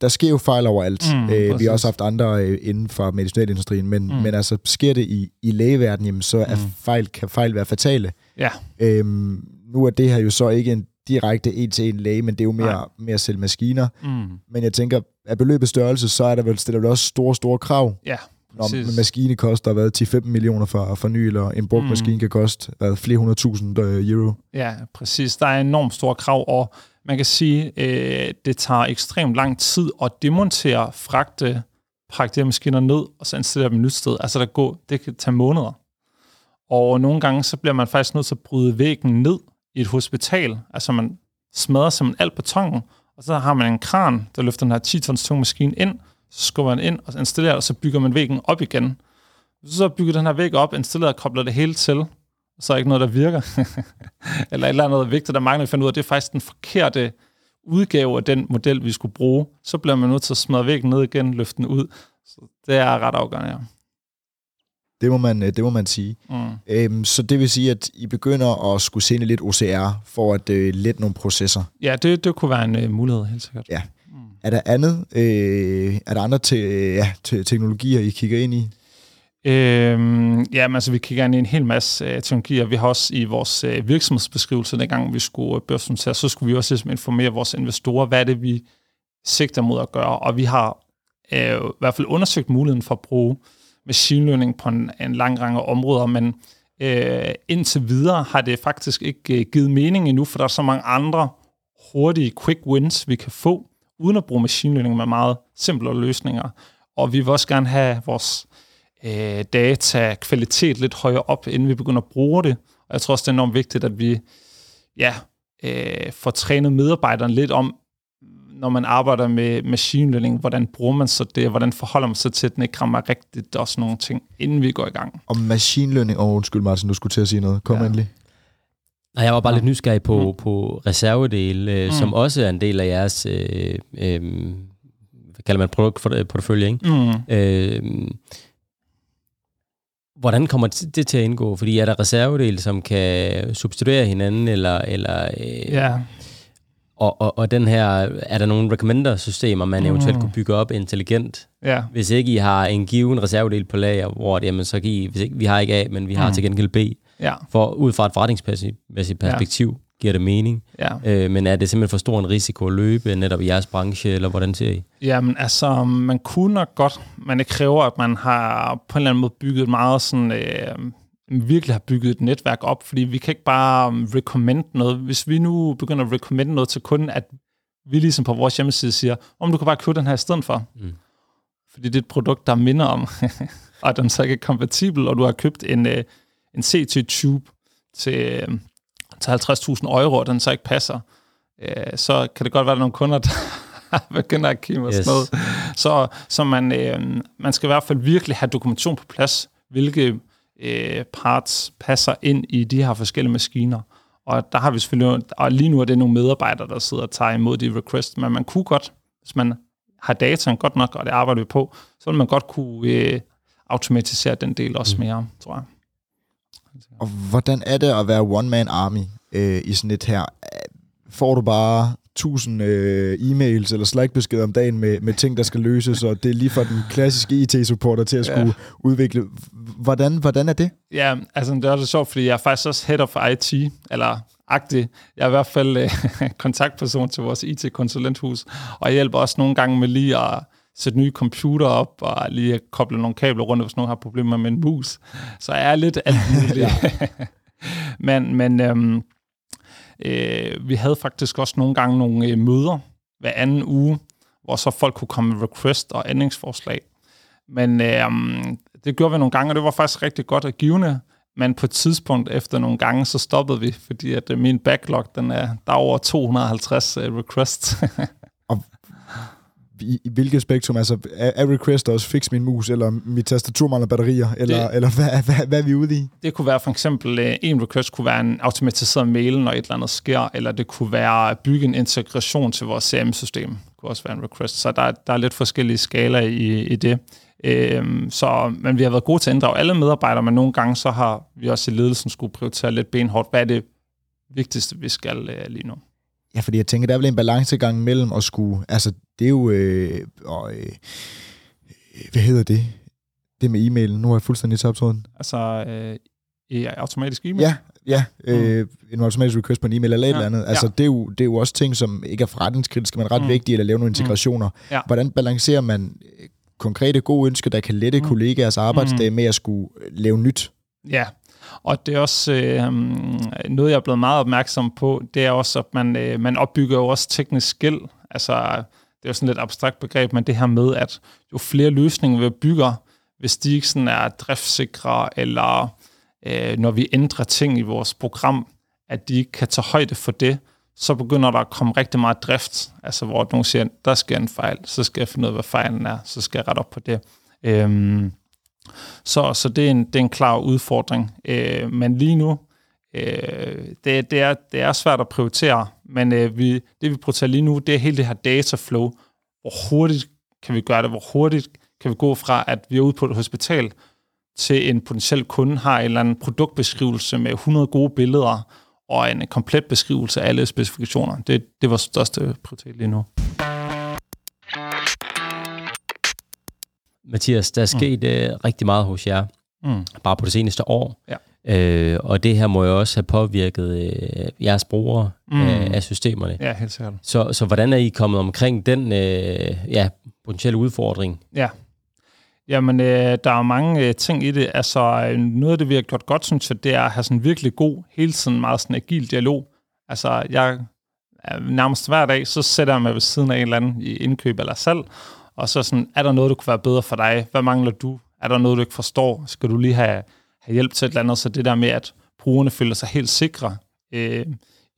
Der sker jo fejl overalt. Mm, øh, vi har også haft andre øh, inden for medicinalindustrien, men, mm. men altså sker det i, i lægeverdenen, jamen, så er mm. fejl, kan fejl være fatale. Ja. Øhm, nu er det her jo så ikke en direkte en-til-en læge, men det er jo mere, mere selv maskiner. Mm. Men jeg tænker, at beløbet størrelse, så er der vel, stiller vel også store, store krav. Ja, når en maskine koster hvad, 10-15 millioner for at forny, eller en brugt mm. maskine kan koste hvad, flere hundrede tusind uh, euro. Ja, præcis. Der er enormt store krav, og man kan sige, øh, det tager ekstremt lang tid at demontere, fragte, pakke de her maskiner ned, og så installere dem et nyt sted. Altså, der går, det kan tage måneder. Og nogle gange, så bliver man faktisk nødt til at bryde væggen ned i et hospital. Altså, man smadrer simpelthen alt betongen, og så har man en kran, der løfter den her 10 tons tung maskine ind, så skubber man ind og installerer, og så bygger man væggen op igen. Så bygger den her væg op, installerer og kobler det hele til, så er ikke noget, der virker. eller et eller andet vigtigt, der mangler at finde ud af, det er faktisk den forkerte udgave af den model, vi skulle bruge. Så bliver man nødt til at smadre væggen ned igen, løfte den ud. Så det er ret afgørende, ja. Det må man, det må man sige. Mm. Øhm, så det vil sige, at I begynder at skulle sende lidt OCR for at øh, lette nogle processer? Ja, det, det kunne være en øh, mulighed, helt sikkert. Ja. Er der andet? Øh, er der andre te, ja, te, teknologier, I kigger ind i? Øhm, ja, altså vi kigger ind i en hel masse øh, teknologier. Vi har også i vores øh, virksomhedsbeskrivelse, dengang vi skulle øh, børsnotere, så skulle vi også ligesom informere vores investorer, hvad det, vi sigter mod at gøre. Og vi har øh, i hvert fald undersøgt muligheden for at bruge machine learning på en, en lang række områder, men øh, indtil videre har det faktisk ikke øh, givet mening endnu, for der er så mange andre hurtige quick wins, vi kan få uden at bruge machine learning med meget simple løsninger. Og vi vil også gerne have vores øh, data kvalitet lidt højere op, inden vi begynder at bruge det. Og jeg tror også, det er enormt vigtigt, at vi ja, øh, får trænet medarbejderne lidt om, når man arbejder med machine learning, hvordan bruger man så det, hvordan forholder man sig til, at den ikke rammer rigtigt, og sådan nogle ting, inden vi går i gang. Og machine learning, og oh, undskyld Martin, du skulle til at sige noget. Kom ja. endelig. Nej, jeg var bare ja. lidt nysgerrig på, mm. på reservedele, øh, mm. som også er en del af jeres, øh, øh, hvad kalder man, produktportefølje, ikke? Mm. Øh, hvordan kommer det til at indgå? Fordi er der reservedele, som kan substituere hinanden, eller... eller øh, ja. Og, og, og den her, er der nogle recommender-systemer, man mm. eventuelt kunne bygge op intelligent? Ja. Hvis ikke I har en given reservedel på lager, hvor jamen, så kan I, hvis ikke, vi har ikke A, men vi har mm. til gengæld B, ja. for ud fra et forretningsmæssigt perspektiv. giver det mening. Ja. Øh, men er det simpelthen for stor en risiko at løbe netop i jeres branche, eller hvordan ser I? Jamen, altså, man kunne nok godt, men det kræver, at man har på en eller anden måde bygget meget sådan, øh, virkelig har bygget et netværk op, fordi vi kan ikke bare um, recommend noget. Hvis vi nu begynder at recommend noget til kunden, at vi ligesom på vores hjemmeside siger, om du kan bare købe den her i stedet for. Mm. Fordi det er et produkt, der minder om, og den så ikke er kompatibel, og du har købt en, øh, en CT-tube til, øh, til 50.000 euro, og den så ikke passer, øh, så kan det godt være, at der er nogle kunder, der begynder at kigge yes. sådan noget. Så, så man, øh, man skal i hvert fald virkelig have dokumentation på plads, hvilke øh, parts passer ind i de her forskellige maskiner. Og der har vi selvfølgelig, og lige nu er det nogle medarbejdere, der sidder og tager imod de requests, men man kunne godt, hvis man har dataen godt nok, og det arbejder vi på, så vil man godt kunne øh, automatisere den del også mm. mere, tror jeg. Og hvordan er det at være one-man army øh, i sådan et her? Får du bare 1000 øh, e-mails eller Slack-beskeder om dagen med, med ting, der skal løses, og det er lige fra den klassiske IT-supporter til at skulle ja. udvikle. Hvordan, hvordan er det? Ja, altså det er så sjovt, fordi jeg er faktisk også head of IT, eller agtig. Jeg er i hvert fald øh, kontaktperson til vores IT-konsulenthus, og jeg hjælper også nogle gange med lige at sætte nye computer op, og lige koble nogle kabler rundt, hvis nogen har problemer med en mus. Så jeg er lidt alt muligt. men men øhm, øh, vi havde faktisk også nogle gange nogle øh, møder hver anden uge, hvor så folk kunne komme med request og ændringsforslag. Men øh, det gjorde vi nogle gange, og det var faktisk rigtig godt at givende. Men på et tidspunkt efter nogle gange, så stoppede vi, fordi at øh, min backlog, den er, der er over 250 uh, øh, requests. i, i hvilket spektrum? Altså, er, er request også fix min mus, eller mit tastatur mangler batterier, eller, det, eller hvad, hvad, hvad er vi ude i? Det kunne være for eksempel, uh, en request kunne være en automatiseret mail, når et eller andet sker, eller det kunne være at bygge en integration til vores CRM-system. Det kunne også være en request. Så der, der er lidt forskellige skala i, i det. Øhm, så, men vi har været gode til at inddrage alle medarbejdere, men nogle gange så har vi også i ledelsen skulle prioritere lidt benhårdt. Hvad er det vigtigste, vi skal øh, lige nu? Ja, fordi jeg tænker, der er vel en balancegang mellem at skulle... Altså, det er jo... Øh, og, øh, hvad hedder det? Det med e-mailen. Nu har jeg fuldstændig tabt tråden. Altså, øh, automatisk e-mail? Ja, ja. Øh, mm. En automatisk request på en e-mail eller et ja. eller andet. Altså, ja. det, er jo, det er jo også ting, som ikke er forretningskritiske, men ret mm. vigtige, eller lave nogle mm. integrationer. Mm. Ja. Hvordan balancerer man konkrete gode ønsker, der kan lette mm. kollegaers arbejdsdag mm. med at skulle øh, lave nyt. Ja, og det er også øh, noget, jeg er blevet meget opmærksom på, det er også, at man, øh, man opbygger jo også teknisk skill. Altså, det er jo sådan et abstrakt begreb, men det her med, at jo flere løsninger vi bygger, hvis de ikke sådan er driftsikre, eller øh, når vi ændrer ting i vores program, at de ikke kan tage højde for det, så begynder der at komme rigtig meget drift, altså hvor nogen siger, der sker en fejl, så skal jeg finde ud af, hvad fejlen er, så skal jeg rette op på det. Øhm, så så det, er en, det er en klar udfordring. Øh, men lige nu, øh, det, det, er, det er svært at prioritere, men øh, vi, det vi prioriterer lige nu, det er hele det her dataflow. Hvor hurtigt kan vi gøre det? Hvor hurtigt kan vi gå fra, at vi er ude på et hospital, til en potentiel kunde har en eller anden produktbeskrivelse med 100 gode billeder, og en komplet beskrivelse af alle specifikationer. Det, det var største prioritet lige nu. Mathias, der er mm. sket mm. rigtig meget hos jer, mm. bare på det seneste år. Ja. Uh, og det her må jo også have påvirket uh, jeres brugere mm. uh, af systemerne. Ja, helt sikkert. Så, så hvordan er I kommet omkring den uh, ja, potentielle udfordring? Ja, Jamen, øh, der er mange øh, ting i det. Altså, øh, noget af det, vi har gjort godt, synes jeg, det er at have sådan virkelig god, hele tiden meget sådan agil dialog. Altså, jeg nærmest hver dag, så sætter jeg mig ved siden af en eller anden i indkøb eller salg, og så sådan, er der noget, der kunne være bedre for dig? Hvad mangler du? Er der noget, du ikke forstår? Skal du lige have, have hjælp til et eller andet? Så det der med, at brugerne føler sig helt sikre øh,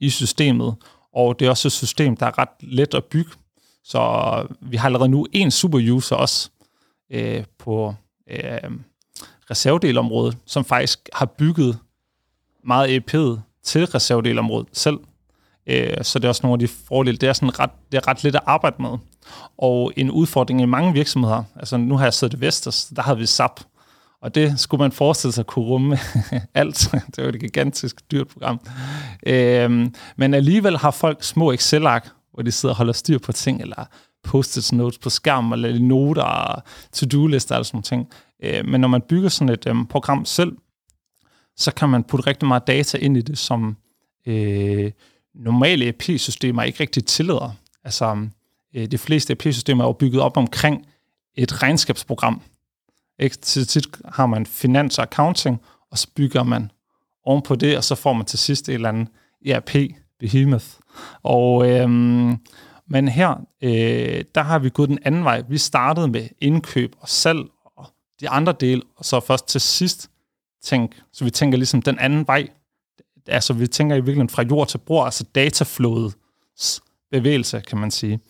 i systemet, og det er også et system, der er ret let at bygge. Så vi har allerede nu en superuser også, øh, på øh, reservedelområdet, som faktisk har bygget meget EP'et til reservedelområdet selv. Øh, så det er også nogle af de fordele. Det er, sådan ret, det er ret let at arbejde med. Og en udfordring i mange virksomheder, altså nu har jeg siddet i Vestas, der havde vi SAP, og det skulle man forestille sig kunne rumme alt. det var et gigantisk dyrt program. Øhm, men alligevel har folk små Excel-ark, hvor de sidder og holder styr på ting, eller post-it notes på skærmen, eller noter to-do-lister og sådan nogle ting. Øh, men når man bygger sådan et øhm, program selv, så kan man putte rigtig meget data ind i det, som øh, normale ERP-systemer ikke rigtig tillader. Altså, Øh, de fleste ERP-systemer er jo bygget op omkring et regnskabsprogram. Ikke? Til tit har man finans og accounting, og så bygger man oven på det, og så får man til sidst et eller andet ERP, Behemoth. Og, øhm, men her, øh, der har vi gået den anden vej. Vi startede med indkøb og salg og de andre dele, og så først til sidst tænk, så vi tænker ligesom den anden vej. Altså vi tænker i virkeligheden fra jord til bord, altså dataflådets bevægelse, kan man sige.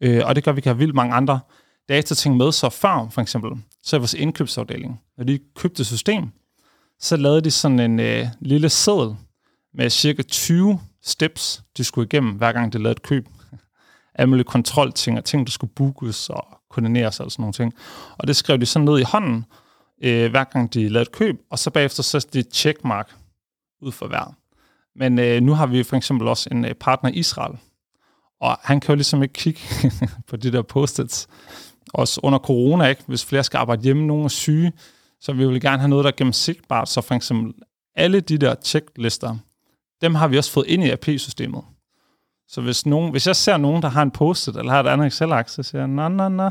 Øh, og det gør, at vi kan have vildt mange andre datating med, så før for eksempel, så er vores indkøbsafdeling, når de købte system, så lavede de sådan en øh, lille seddel med cirka 20 steps, de skulle igennem, hver gang de lavede et køb. Alle mulige kontrolting og ting, der skulle bookes og koordineres og sådan nogle ting. Og det skrev de sådan ned i hånden, øh, hver gang de lavede et køb, og så bagefter så de checkmark ud for hver. Men øh, nu har vi for eksempel også en øh, partner i Israel, og han kan jo ligesom ikke kigge på de der post-its. Også under corona, ikke? hvis flere skal arbejde hjemme, nogen er syge, så vi vil gerne have noget, der er gennemsigtbart. Så for eksempel alle de der checklister, dem har vi også fået ind i AP-systemet. Så hvis, nogen, hvis jeg ser nogen, der har en post-it, eller har et andet Excel-ark, så siger jeg, nej, nej, nej,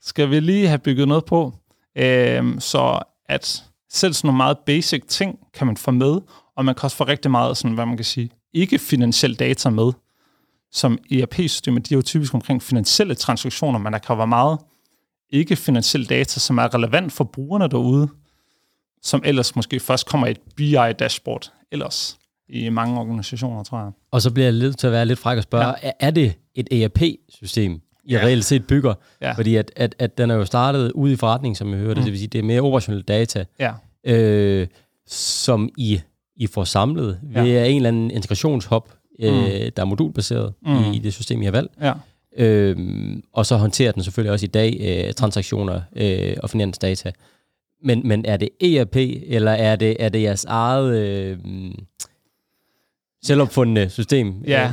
skal vi lige have bygget noget på? Øhm, så at selv sådan nogle meget basic ting kan man få med, og man kan også få rigtig meget, sådan, hvad man kan sige, ikke-finansiel data med. Som ERP-systemer, de er jo typisk omkring finansielle transaktioner, men der kan være meget ikke-finansiel data, som er relevant for brugerne derude, som ellers måske først kommer i et BI-dashboard ellers i mange organisationer, tror jeg. Og så bliver jeg lidt til at være lidt fræk og spørge, ja. er det et ERP-system, I ja. reelt set bygger? Ja. Fordi at, at, at den er jo startet ude i forretning, som jeg hørte, mm. det vil sige, det er mere operationelle data, ja. øh, som I, I får samlet ja. ved en eller anden integrationshop, øh, mm. der er modulbaseret mm. i, i det system, I har valgt. Ja. Øhm, og så håndterer den selvfølgelig også i dag øh, transaktioner øh, og finansdata. Men, men er det ERP, eller er det, er det jeres eget øh, selvopfundne system? Ja,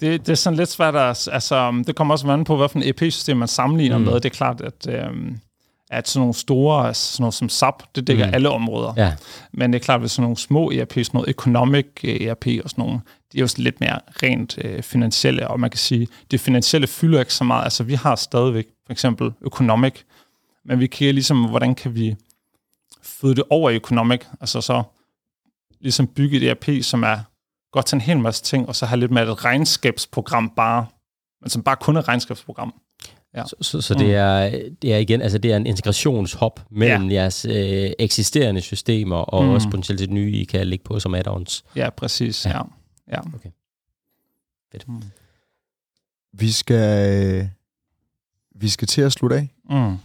det, det er sådan lidt svært at... Altså, det kommer også an på, hvilken EP-system man sammenligner mm. med. Det er klart, at... Øh, at sådan nogle store, sådan noget som SAP, det dækker mm. alle områder. Ja. Men det er klart, at sådan nogle små ERP, sådan noget economic ERP og sådan nogle, de er jo lidt mere rent øh, finansielle, og man kan sige, det finansielle fylder ikke så meget. Altså vi har stadigvæk for eksempel economic, men vi kigger ligesom, hvordan kan vi føde det over i economic, altså så ligesom bygge et ERP, som er godt til en hel masse ting, og så have lidt mere et regnskabsprogram bare, men som bare kun er et regnskabsprogram. Ja. Så, så, så det, mm. er, det er igen, altså det er en integrationshop mellem ja. jeres øh, eksisterende systemer, og mm. også potentielt det nye, I kan lægge på som add-ons. Ja, præcis. Ja. ja. ja. Okay. Fedt. Mm. Vi skal, vi skal til at slutte af. Mm.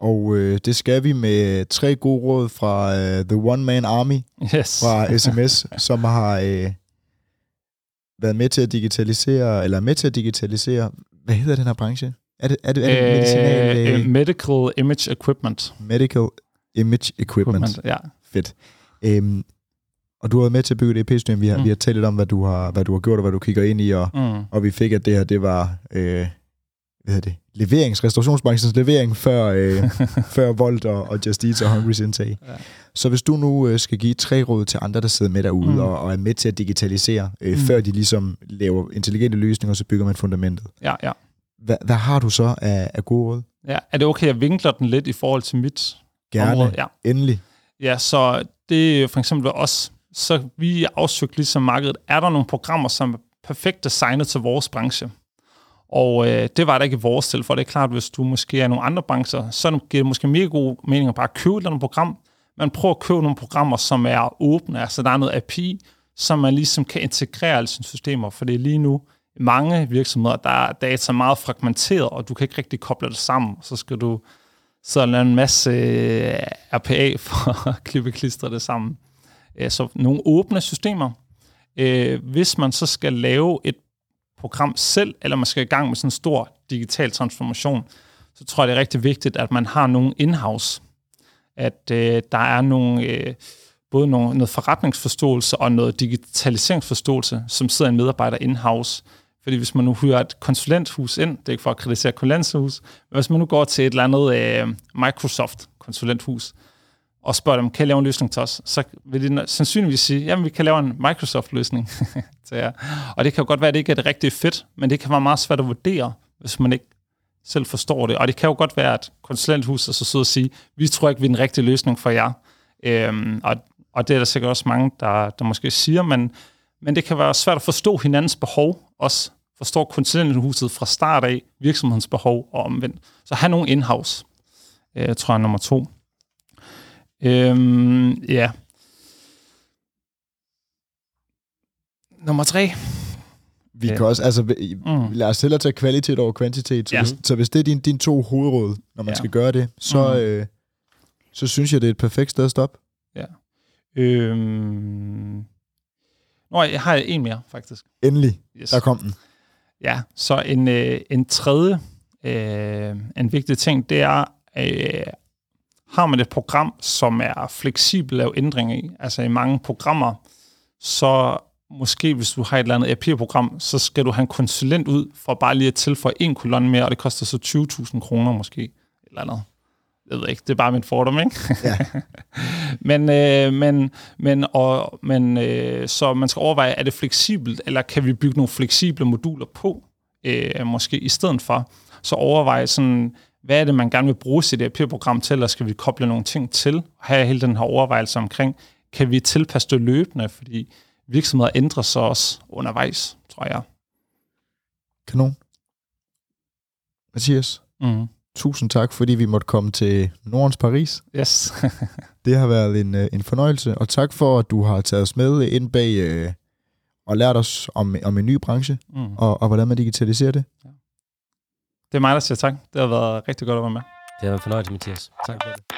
Og øh, det skal vi med tre gode råd fra uh, The One Man Army yes. fra SMS, som har øh, været med til at digitalisere, eller med til at digitalisere, hvad hedder den her branche? Er det, er det, er det øh, medicinal? Øh, medical Image Equipment. Medical Image Equipment. equipment ja. Fedt. Øhm, og du har været med til at bygge det EP-system. Vi har, mm. vi har talt lidt om, hvad du har, hvad du har gjort, og hvad du kigger ind i, og, mm. og vi fik, at det her, det var, øh, hvad hedder det, leverings, restaurationsbranchens levering før, øh, før Volt og, og Just Eat og Hungry's indtag. Ja. Så hvis du nu øh, skal give tre råd til andre, der sidder med derude mm. og, og er med til at digitalisere, øh, mm. før de ligesom laver intelligente løsninger, så bygger man fundamentet. Ja, ja. Hvad, hvad har du så af, af gode råd? Ja, er det okay, at jeg vinkler den lidt i forhold til mit Gerne, område? Ja. endelig. Ja, så det er for eksempel os, så vi afsøgt ligesom markedet, er der nogle programmer, som er perfekt designet til vores branche? Og øh, det var der ikke i vores til, for det er klart, hvis du måske er nogle andre brancher, så giver det måske mere god mening at bare købe et eller andet program, men prøv at købe nogle programmer, som er åbne, altså der er noget API, som man ligesom kan integrere alle sine systemer, for det er lige nu i mange virksomheder, der er data meget fragmenteret, og du kan ikke rigtig koble det sammen, så skal du så lave en masse øh, RPA for at klippe klistre det sammen. Øh, så nogle åbne systemer. Øh, hvis man så skal lave et program selv, eller man skal i gang med sådan en stor digital transformation, så tror jeg, det er rigtig vigtigt, at man har nogen in-house. At øh, der er nogle, øh, både nogle, noget forretningsforståelse og noget digitaliseringsforståelse, som sidder en medarbejder in-house. Fordi hvis man nu hyrer et konsulenthus ind, det er ikke for at kritisere konsulenthus, men hvis man nu går til et eller andet øh, Microsoft-konsulenthus, og spørger dem, kan I lave en løsning til os? Så vil de sandsynligvis sige, jamen vi kan lave en Microsoft-løsning til jer. Og det kan jo godt være, at det ikke er det rigtige fedt, men det kan være meget svært at vurdere, hvis man ikke selv forstår det. Og det kan jo godt være, at konsulenthuset så søde at sige, vi tror ikke, vi er den rigtige løsning for jer. Øhm, og, og det er der sikkert også mange, der, der måske siger, men, men det kan være svært at forstå hinandens behov, også forstår konsulenthuset fra start af virksomhedens behov og omvendt. Så have nogle in-house, øh, tror jeg nummer to. Øhm, ja. Nummer tre. Vi ja. kan også, altså, mm. lad os hellere tage kvalitet over kvantitet. Så, ja. hvis, så hvis det er din, din to hovedråd, når man ja. skal gøre det, så, mm. øh, så synes jeg, det er et perfekt sted at stoppe. Ja. Øhm. Nå, jeg har en mere, faktisk. Endelig. Yes. Der kom den. Ja, så en, øh, en tredje, øh, en vigtig ting, det er, øh, har man et program, som er fleksibelt at lave ændringer i, altså i mange programmer, så måske hvis du har et eller andet ERP-program, så skal du have en konsulent ud for bare lige at tilføje en kolonne mere, og det koster så 20.000 kroner måske, eller andet. Jeg ved ikke, det er bare min fordom, ikke? Ja. men, øh, men, men, og, men øh, så man skal overveje, er det fleksibelt, eller kan vi bygge nogle fleksible moduler på, øh, måske i stedet for. Så overveje sådan, hvad er det, man gerne vil bruge sit ERP-program til, eller skal vi koble nogle ting til, og have hele den her overvejelse omkring, kan vi tilpasse det løbende, fordi virksomheder ændrer sig også undervejs, tror jeg. Kanon. Mathias, mm. Tusind tak, fordi vi måtte komme til Nordens Paris. Yes. det har været en, øh, en fornøjelse, og tak for, at du har taget os med ind bag øh, og lært os om, om en ny branche, mm. og, og hvordan man digitaliserer det. Ja. Det er mig, der siger tak. Det har været rigtig godt at være med. Det har været fornøjelse, Mathias. Tak for det.